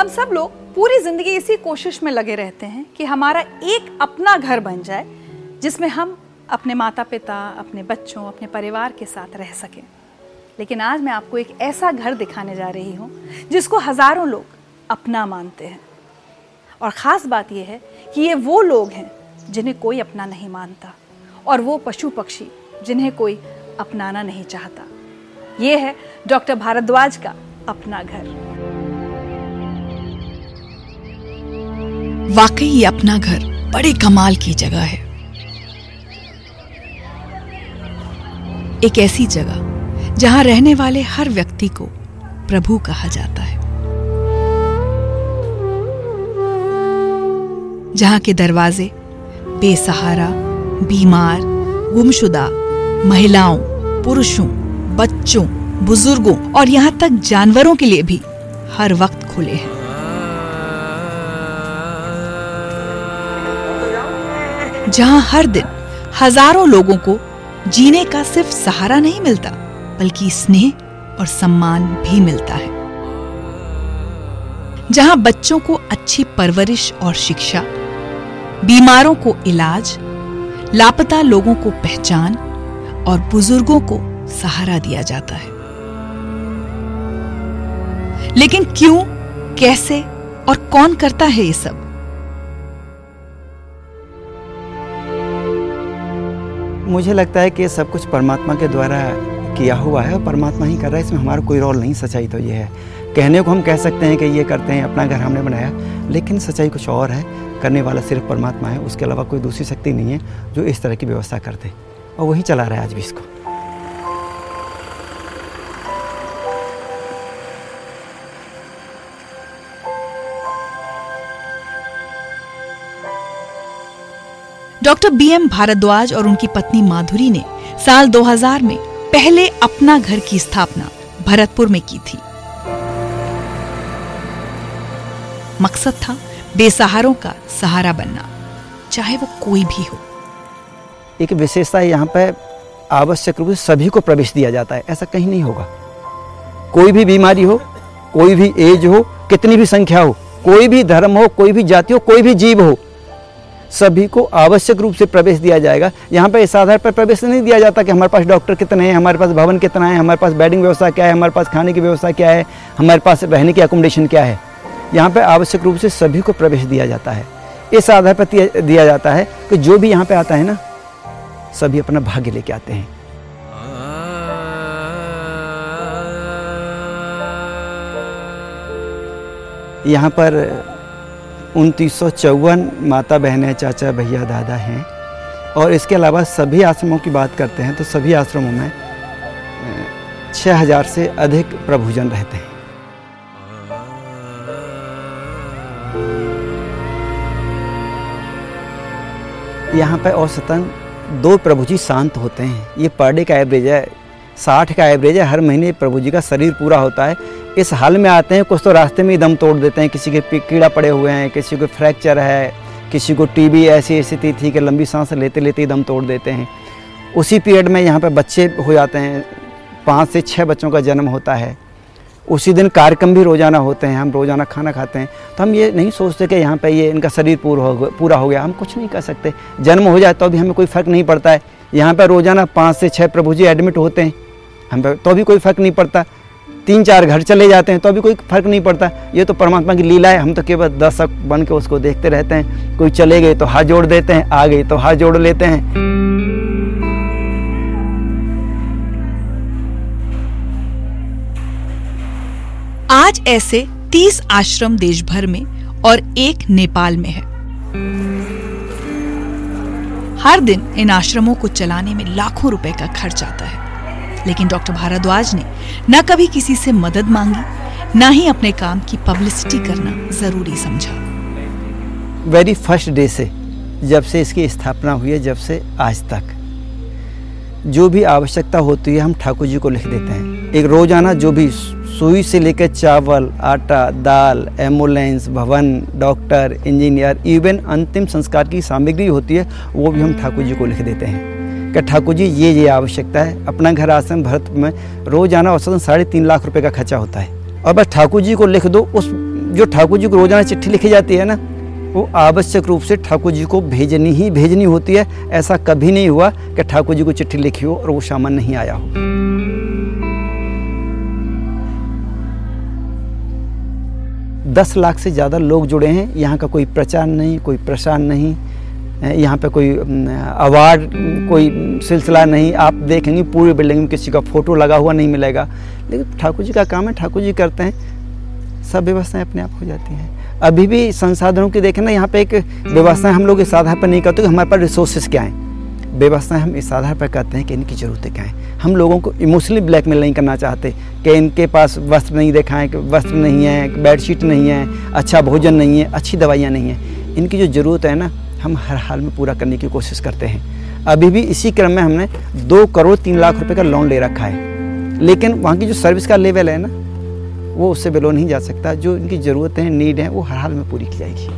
हम सब लोग पूरी ज़िंदगी इसी कोशिश में लगे रहते हैं कि हमारा एक अपना घर बन जाए, जिसमें हम अपने माता पिता अपने बच्चों, अपने परिवार के साथ रह सकें। लेकिन आज मैं आपको एक ऐसा घर दिखाने जा रही हूँ, जिसको हज़ारों लोग अपना मानते हैं। और ख़ास बात यह है कि ये वो लोग हैं, जिन्हें कोई अपना नहीं मानता, और वो पशु पक्षी जिन्हें कोई अपनाना नहीं चाहता। ये है डॉक्टर भारद्वाज का अपना घर। वाकई ये अपना घर बड़े कमाल की जगह है। एक ऐसी जगह जहाँ रहने वाले हर व्यक्ति को प्रभु कहा जाता है। जहाँ के दरवाजे बेसहारा, बीमार, गुमशुदा महिलाओं, पुरुषों, बच्चों, बुज़ुर्गों और यहाँ तक जानवरों के लिए भी हर वक्त खुले हैं। जहाँ हर दिन हज़ारों लोगों को जीने का सिर्फ़ सहारा नहीं मिलता, बल्कि स्नेह और सम्मान भी मिलता है। जहाँ बच्चों को अच्छी परवरिश और शिक्षा, बीमारों को इलाज, लापता लोगों को पहचान और बुज़ुर्गों को सहारा दिया जाता है। लेकिन क्यों, कैसे और कौन करता है ये सब? मुझे लगता है कि सब कुछ परमात्मा के द्वारा किया हुआ है और परमात्मा ही कर रहा है। इसमें हमारा कोई रोल नहीं, सच्चाई तो ये है। कहने को हम कह सकते हैं कि ये करते हैं, अपना घर हमने बनाया, लेकिन सच्चाई कुछ और है। करने वाला सिर्फ़ परमात्मा है, उसके अलावा कोई दूसरी शक्ति नहीं है जो इस तरह की व्यवस्था करते और वही चला रहा है आज भी इसको। डॉक्टर बी एम भारद्वाज और उनकी पत्नी माधुरी ने साल 2000 में पहले अपना घर की स्थापना भरतपुर में की थी। मकसद था बेसहारों का सहारा बनना, चाहे वो कोई भी हो। एक विशेषता यहाँ पे आवश्यक रूप से सभी को प्रवेश दिया जाता है, ऐसा कहीं नहीं होगा। कोई भी बीमारी हो, कोई भी एज हो, कितनी भी संख्या हो, कोई भी धर्म हो, कोई भी जाति हो, कोई भी जीव हो सभी को आवश्यक रूप से प्रवेश दिया जाएगा। यहाँ पे इस आधार पर प्रवेश नहीं दिया जाता कि हमारे पास डॉक्टर कितने हैं, हमारे पास भवन कितना है, हमारे पास बेडिंग व्यवस्था क्या है, हमारे पास खाने की व्यवस्था क्या है, हमारे पास रहने की अकोमोडेशन क्या है। यहाँ पर आवश्यक रूप से सभी को प्रवेश दिया जाता है। इस आधार पर दिया जाता है कि जो भी यहाँ पे आता है ना, सभी अपना भाग्य लेके आते हैं। यहाँ पर उनतीस माता बहनें चाचा भैया दादा हैं। और इसके अलावा सभी आश्रमों की बात करते हैं तो सभी आश्रमों में छः हज़ार से अधिक प्रभुजन रहते हैं। यहाँ पे औसतन दो प्रभु जी शांत होते हैं। ये पर डे का एवरेज है, साठ का एवरेज है, हर महीने प्रभु जी का शरीर पूरा होता है। इस हाल में आते हैं, कुछ तो रास्ते में ही दम तोड़ देते हैं। किसी के कीड़ा पड़े हुए हैं, किसी को फ्रैक्चर है, किसी को टीबी ऐसी स्थिति थी कि लंबी सांस लेते लेते ही दम तोड़ देते हैं। उसी पीरियड में यहाँ पर बच्चे हो जाते हैं, पाँच से छः बच्चों का जन्म होता है। उसी दिन कार्यक्रम भी रोज़ाना होते हैं, हम रोज़ाना खाना खाते हैं। तो हम ये नहीं सोचते कि यहाँ पे ये इनका शरीर पूरा हो पूरा हो गया। हम कुछ नहीं कर सकते। जन्म हो जाए तो भी हमें कोई फ़र्क नहीं पड़ता है। यहाँ पर रोज़ाना पाँच से छः प्रभु जी एडमिट होते हैं। हम तो भी कोई फ़र्क नहीं पड़ता। तीन चार घर चले जाते हैं तो अभी कोई फ़र्क नहीं पड़ता। ये तो परमात्मा की लीला है, हम तो केवल दर्शक बन के उसको देखते रहते हैं। कोई चले गए तो हाथ जोड़ देते हैं, आ गए तो हाथ जोड़ लेते हैं। आज ऐसे तीस आश्रम देश भर में और एक नेपाल में है। हर दिन इन आश्रमों को चलाने में लाखों रुपए का खर्च आता है। लेकिन डॉक्टर भारद्वाज ने न कभी किसी से मदद मांगी, न ही अपने काम की पब्लिसिटी करना ज़रूरी समझा। वेरी फ़र्स्ट डे से, जब से इसकी स्थापना हुई है, जब से आज तक। जो भी आवश्यकता होती है, हम ठाकुर जी को लिख देते हैं। एक रोज़ाना जो भी सुई से लेकर चावल, आटा, दाल एंबुलेंस भवन डॉक्टर इंजीनियर इवन अंतिम संस्कार की सामग्री होती है, वो भी हम ठाकुर जी को लिख देते हैं। कि ठाकुर जी, ये ये आवश्यकता है। अपना घर आश्रम भरत में रोज़ाना औसतन साढ़े तीन लाख रुपए का खर्चा होता है। और बस ठाकुर जी को लिख दो, उस जो ठाकुर जी को रोज़ाना चिट्ठी लिखी जाती है ना, वो आवश्यक रूप से ठाकुर जी को भेजनी ही भेजनी होती है। ऐसा कभी नहीं हुआ कि ठाकुर जी को चिट्ठी लिखी हो और वो सामान नहीं आया हो। दस लाख से ज़्यादा लोग जुड़े हैं। यहाँ का कोई प्रचार नहीं, कोई प्रसार नहीं। यहाँ पे कोई अवार्ड कोई सिलसिला नहीं, आप देखेंगे पूरी बिल्डिंग में किसी का फ़ोटो लगा हुआ नहीं मिलेगा। लेकिन ठाकुर जी का काम है, ठाकुर जी करते हैं, सब व्यवस्थाएँ अपने आप हो जाती हैं। अभी भी संसाधनों की देखें ना, यहाँ पे एक व्यवस्थाएँ हम लोग इस आधार पर नहीं करते कि हमारे पास रिसोर्सेज क्या हैं। व्यवस्थाएँ हम इस आधार पर करते हैं कि इनकी ज़रूरतें क्या हैं। हम लोगों को इमोशनली ब्लैकमेल नहीं करना चाहते कि इनके पास वस्त्र नहीं दिखाएँ, कि वस्त्र नहीं है बेडशीट नहीं है अच्छा भोजन नहीं है, अच्छी दवाइयाँ नहीं हैं। इनकी जो ज़रूरत है ना हम हर हाल में पूरा करने की कोशिश करते हैं। अभी भी इसी क्रम में हमने दो करोड़ तीन लाख रुपए का लोन ले रखा है। लेकिन वहाँ की जो सर्विस का लेवल है ना, वो उससे बिलो नहीं जा सकता। जो इनकी ज़रूरतें हैं नीड हैं, वो हर हाल में पूरी की जाएगी।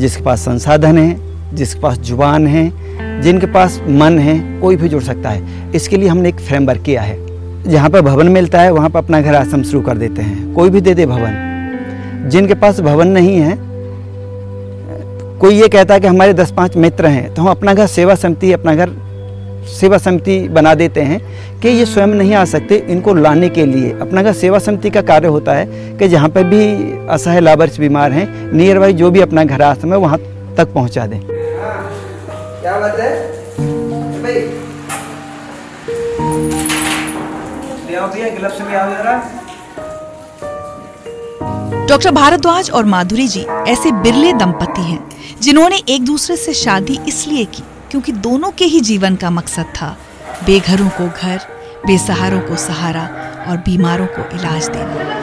जिसके पास संसाधन है, जिसके पास ज़ुबान है, जिनके पास मन है, कोई भी जुड़ सकता है। इसके लिए हमने एक फ्रेमवर्क किया है। जहाँ पर भवन मिलता है, वहाँ पर अपना घर आश्रम शुरू कर देते हैं। कोई भी दे दे भवन। जिनके पास भवन नहीं है, कोई ये कहता है कि हमारे दस पाँच मित्र हैं तो हम अपना घर सेवा समिति, अपना घर सेवा समिति बना देते हैं कि ये स्वयं नहीं आ सकते, इनको लाने के लिए। अपना घर सेवा समिति का कार्य होता है कि जहाँ पर भी असहाय लाभर्स बीमार हैं नियर बाई जो भी अपना घर आश्रम है, वहाँ तक पहुँचा दें। क्या बात है? डॉक्टर भारद्वाज और माधुरी जी ऐसे बिरले दंपति हैं, जिन्होंने एक दूसरे से शादी इसलिए की क्योंकि दोनों के ही जीवन का मकसद था बेघरों को घर, बेसहारों को सहारा और बीमारों को इलाज देना।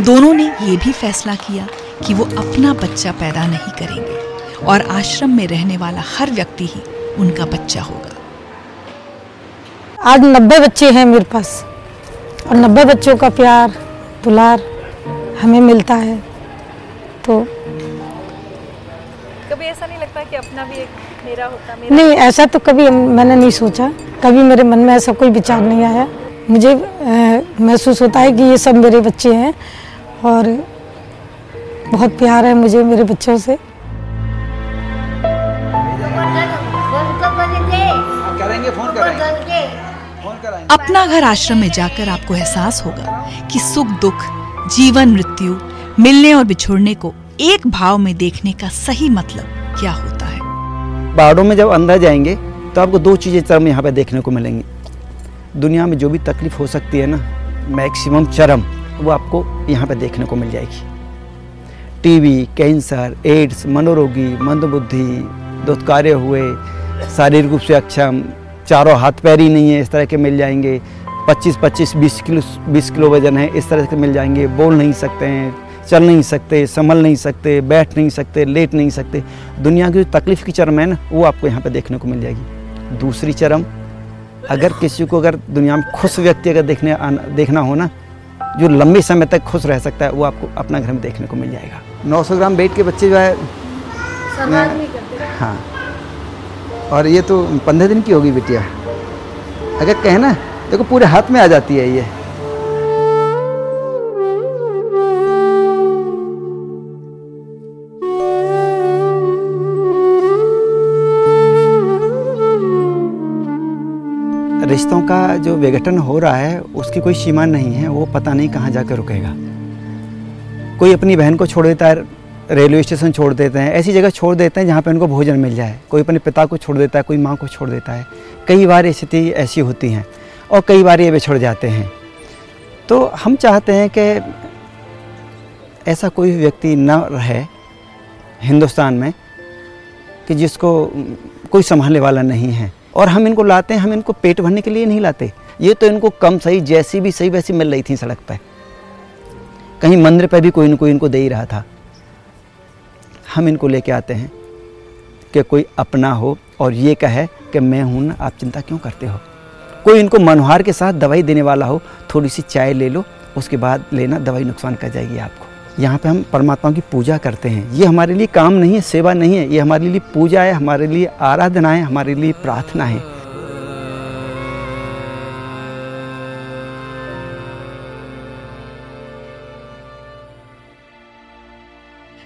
दोनों ने ये भी फैसला किया कि वो अपना बच्चा पैदा नहीं करेंगे और आश्रम में रहने वाला हर व्यक्ति ही उनका बच्चा होगा। आज नब्बे बच्चे हैं मेरे पास। और नब्बे बच्चों का प्यार दुलार हमें मिलता है। तो कभी ऐसा नहीं लगता कि अपना भी एक मेरा होता मेरा नहीं ऐसा तो कभी मैंने नहीं सोचा। कभी मेरे मन में ऐसा कोई विचार नहीं आया। मुझे महसूस होता है कि ये सब मेरे बच्चे हैं। और बहुत प्यार है मुझे मेरे बच्चों से। अपना घर आश्रम में जाकर आपको एहसास होगा कि सुख, दुख, जीवन, मृत्यु, मिलने और बिछोड़ने को एक भाव में देखने का सही मतलब क्या होता है? पहाड़ों में जब अंदर जाएँगे तो आपको दो चीज़ें चरम यहाँ पे देखने को मिलेंगी। दुनिया में जो भी तकलीफ़ हो सकती है ना, मैक्सिमम चरम, वो आपको यहाँ पे देखने को मिल जाएगी। टीवी कैंसर, एड्स, मनोरोगी, मंदबुद्धि दुत्कार्य हुए, शारीरिक रूप से अक्षम चारों हाथ पैर ही नहीं है इस तरह के मिल जाएँगे। 25 25 20 किलो 20 किलो वज़न है इस तरह के मिल जाएँगे। बोल नहीं सकते हैं चल नहीं सकते संभल नहीं सकते बैठ नहीं सकते लेट नहीं सकते। दुनिया की जो तकलीफ़ की चरम है ना वो आपको यहाँ पर देखने को मिल जाएगी। दूसरी चरम अगर किसी को अगर दुनिया में खुश व्यक्ति अगर देखने देखना हो ना जो लंबे समय तक खुश रह सकता है वो आपको अपना घर में देखने को मिल जाएगा। 900 ग्राम वेट के बच्चे जो है। हाँ। और ये तो पंद्रह दिन की होगी बिटिया। अगर कहे ना, देखो पूरे हाथ में आ जाती है ये। रिश्तों का जो विघटन हो रहा है, उसकी कोई सीमा नहीं है, वो पता नहीं कहाँ जाकर रुकेगा। कोई अपनी बहन को छोड़ देता है रेलवे स्टेशन छोड़ देते हैं, ऐसी जगह छोड़ देते हैं जहाँ पे उनको भोजन मिल जाए। कोई अपने पिता को छोड़ देता है, कोई माँ को छोड़ देता है। कई बार स्थिति ऐसी होती हैं और कई बार ये बिछड़ जाते हैं। तो हम चाहते हैं कि ऐसा कोई व्यक्ति न रहे हिंदुस्तान में कि जिसको कोई संभालने वाला नहीं है। और हम इनको लाते हैं, हम इनको पेट भरने के लिए नहीं लाते। ये तो इनको कम सही, जैसी भी सही वैसी मिल रही थी सड़क पर कहीं मंदिर पर भी कोई न कोई इनको दे ही रहा था। हम इनको लेके आते हैं कि कोई अपना हो और ये कहे कि मैं हूँ ना, आप चिंता क्यों करते हो? कोई इनको मनोहार के साथ दवाई देने वाला हो, थोड़ी सी चाय ले लो, उसके बाद लेना, दवाई नुकसान कर जाएगी आपको। यहाँ पे हम परमात्मा की पूजा करते हैं। ये हमारे लिए काम नहीं है, सेवा नहीं है। ये हमारे लिए पूजा है, हमारे लिए आराधना है हमारे लिए प्रार्थना है।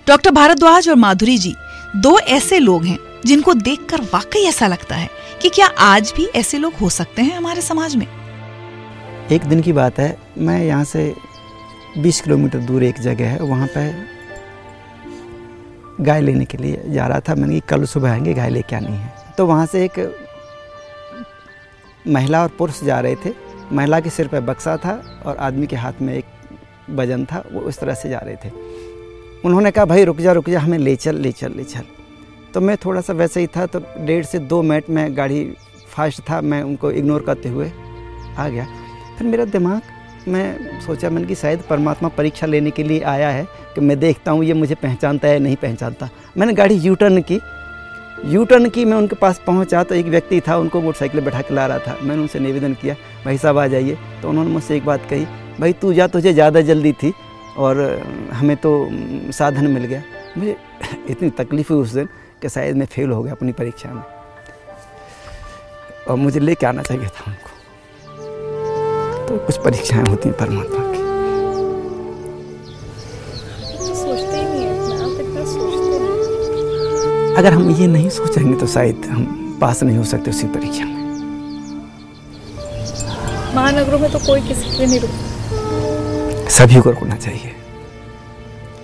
डॉक्टर भारद्वाज और माधुरी जी, दो ऐसे लोग हैं, जिनको देखकर वाकई ऐसा लगता है कि क्या आज भी ऐसे लोग हो सकते हैं हमारे समाज में? एक दिन की बात है, मैं यहाँ से 20 किलोमीटर दूर एक जगह है, वहाँ पे गाय लेने के लिए जा रहा था। मैंने कल सुबह आएँगे, गाय लेके आनी है। तो वहाँ से एक महिला और पुरुष जा रहे थे। महिला के सिर पर बक्सा था और आदमी के हाथ में एक वज़न था, वो उस तरह से जा रहे थे। उन्होंने कहा, भाई, रुक जा रुक जा, हमें ले चल ले चल ले चल। तो मैं थोड़ा सा वैसे ही था तो डेढ़ से दो मिनट में गाड़ी फास्ट था, मैं उनको इग्नोर करते हुए आ गया। फिर मेरा दिमाग, मैं सोचा, मैंने कि शायद परमात्मा परीक्षा लेने के लिए आया है कि मैं देखता हूँ, ये मुझे पहचानता है नहीं पहचानता। मैंने गाड़ी यू टर्न की। यू टर्न की मैं उनके पास पहुँचा तो एक व्यक्ति था, उनको मोटरसाइकिल बैठा के ला रहा था। मैंने उनसे निवेदन किया, भाई साहब, आ जाइए। तो उन्होंने मुझसे एक बात कही, भाई, तू जा, तुझे ज़्यादा जल्दी थी। और हमें तो साधन मिल गया। मुझे इतनी तकलीफ़ हुई उस दिन कि शायद मैं फेल हो गया अपनी परीक्षा में। और मुझे लेके आना चाहिए था उनको। तो कुछ परीक्षाएँ होती हैं परमात्मा की। अगर हम ये नहीं सोचेंगे तो शायद हम पास नहीं हो सकते उसी परीक्षा में। महानगरों में तो कोई किसी के लिए नहीं रुकता। सभी को रोकना चाहिए।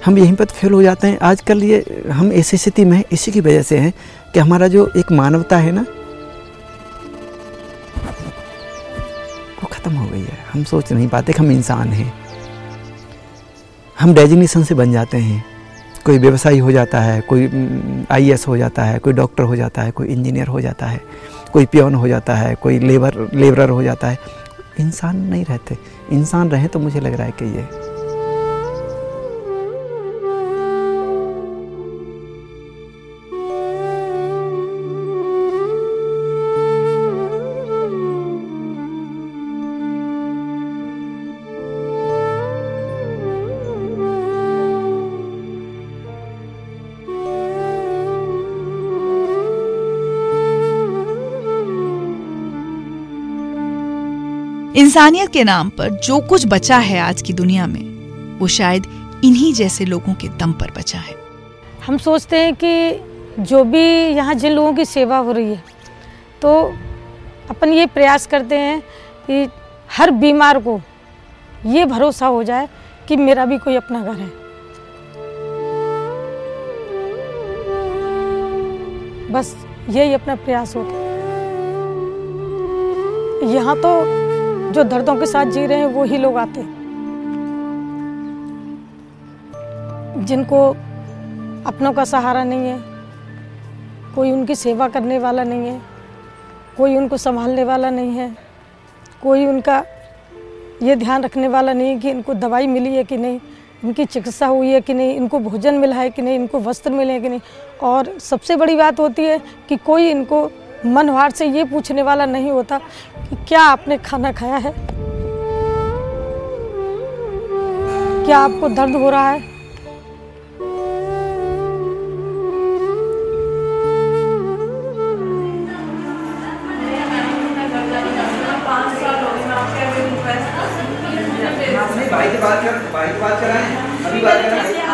हम यहीं पर तो फेल हो जाते हैं। आजकल ये, हम ऐसी स्थिति में इसी की वजह से हैं कि हमारा जो एक मानवता है ना, वो ख़त्म हो गई है। हम सोच नहीं पाते कि हम इंसान हैं। हम डेजिग्नेशन से बन जाते हैं। कोई व्यवसायी हो जाता है, कोई आई हो जाता है, कोई डॉक्टर हो जाता है, कोई इंजीनियर हो जाता है, कोई पियोन हो जाता है, कोई लेबर, लेबरर हो जाता है। इंसान नहीं रहते। इंसान रहे तो मुझे लग रहा है कि ये इंसानियत के नाम पर जो कुछ बचा है आज की दुनिया में, वो शायद इन्हीं जैसे लोगों के दम पर बचा है। हम सोचते हैं कि जो भी यहाँ जिन लोगों की सेवा हो रही है तो अपन ये प्रयास करते हैं कि हर बीमार को ये भरोसा हो जाए कि मेरा भी कोई अपना घर है। बस यही अपना प्रयास होता है। यहाँ तो जो दर्दों के साथ जी रहे हैं, वो ही लोग आते जिनको अपनों का सहारा नहीं है, कोई उनकी सेवा करने वाला नहीं है, कोई उनको संभालने वाला नहीं है, कोई उनका ये ध्यान रखने वाला नहीं है कि इनको दवाई मिली है कि नहीं, इनकी चिकित्सा हुई है कि नहीं, इनको भोजन मिला है कि नहीं, इनको वस्त्र मिले हैं कि नहीं। और सबसे बड़ी बात होती है कि कोई इनको मनवार से ये पूछने वाला नहीं होता कि क्या आपने खाना खाया है? क्या आपको दर्द हो रहा है?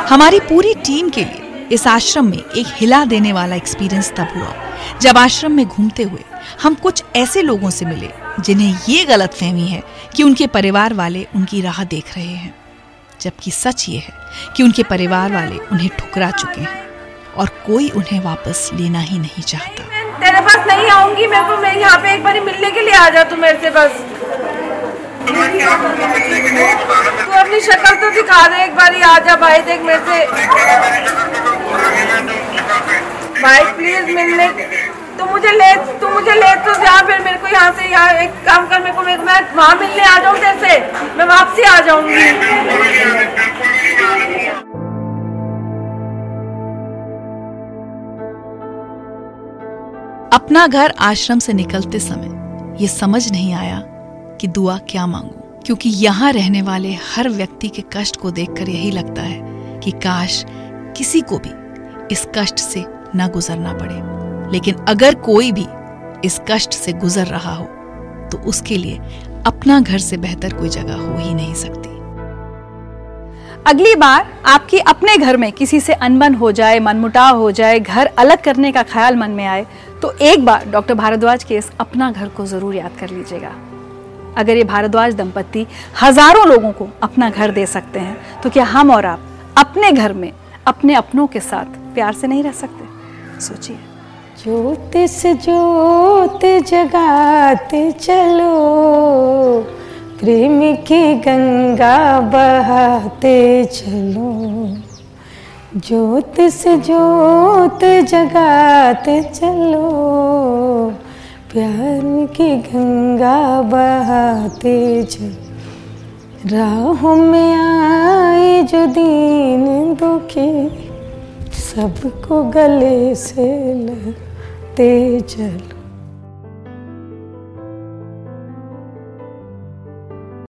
हमारी पूरी टीम के लिए इस आश्रम में एक हिला देने वाला एक्सपीरियंस तब हुआ, जब आश्रम में घूमते हुए हम कुछ ऐसे लोगों से मिले जिन्हें ये गलत फहमी है कि उनके परिवार वाले उनकी राह देख रहे हैं, जबकि सच ये है कि उनके परिवार वाले उन्हें ठुकरा चुके हैं और कोई उन्हें वापस लेना ही नहीं चाहता। तेरे पास नहीं आऊँगी मेरे को मैं यहाँ पे एक बार मिलने के लिए आ जा तू मेरे से बस। तू अपनी शक्ल तो दिखा दे, एक बार आ जा भाई, देख मेरे से। भाई प्लीज़ मिलने तू मुझे ले, तू मुझे ले तो जा फिर मेरे को यहाँ से यहाँ एक काम कर, मेरे को, मेरे मैं वहाँ मिलने आ जाऊँ तेरे से? मैं वापसी आ जाऊँगी। अपना घर आश्रम से निकलते समय ये समझ नहीं आया कि दुआ क्या मांगू, क्योंकि यहाँ रहने वाले हर व्यक्ति के कष्ट को देखकर यही लगता है कि काश किसी को भी इस कष्ट से न गुजरना पड़े। लेकिन अगर कोई भी इस कष्ट से गुजर रहा हो तो उसके लिए अपना घर से बेहतर कोई जगह हो ही नहीं सकती। अगली बार आपकी अपने घर में किसी से अनबन हो जाए, मनमुटाव हो जाए, घर अलग करने का ख्याल मन में आए तो एक बार डॉक्टर भारद्वाज के इस अपना घर को ज़रूर याद कर लीजिएगा। अगर ये भारद्वाज दंपत्ति हज़ारों लोगों को अपना घर दे सकते हैं तो क्या हम और आप अपने घर में अपने अपनों के साथ प्यार से नहीं रह सकते? सोचिए। ज्योत से ज्योत जगाते चलो। प्रेम की गंगा बहाते चलो। ज्योत से ज्योत जगाते चलो। प्यार की गंगा बहाते चलो। राहों में आए जो दीन दुखी, सबको गले से लगते चलो।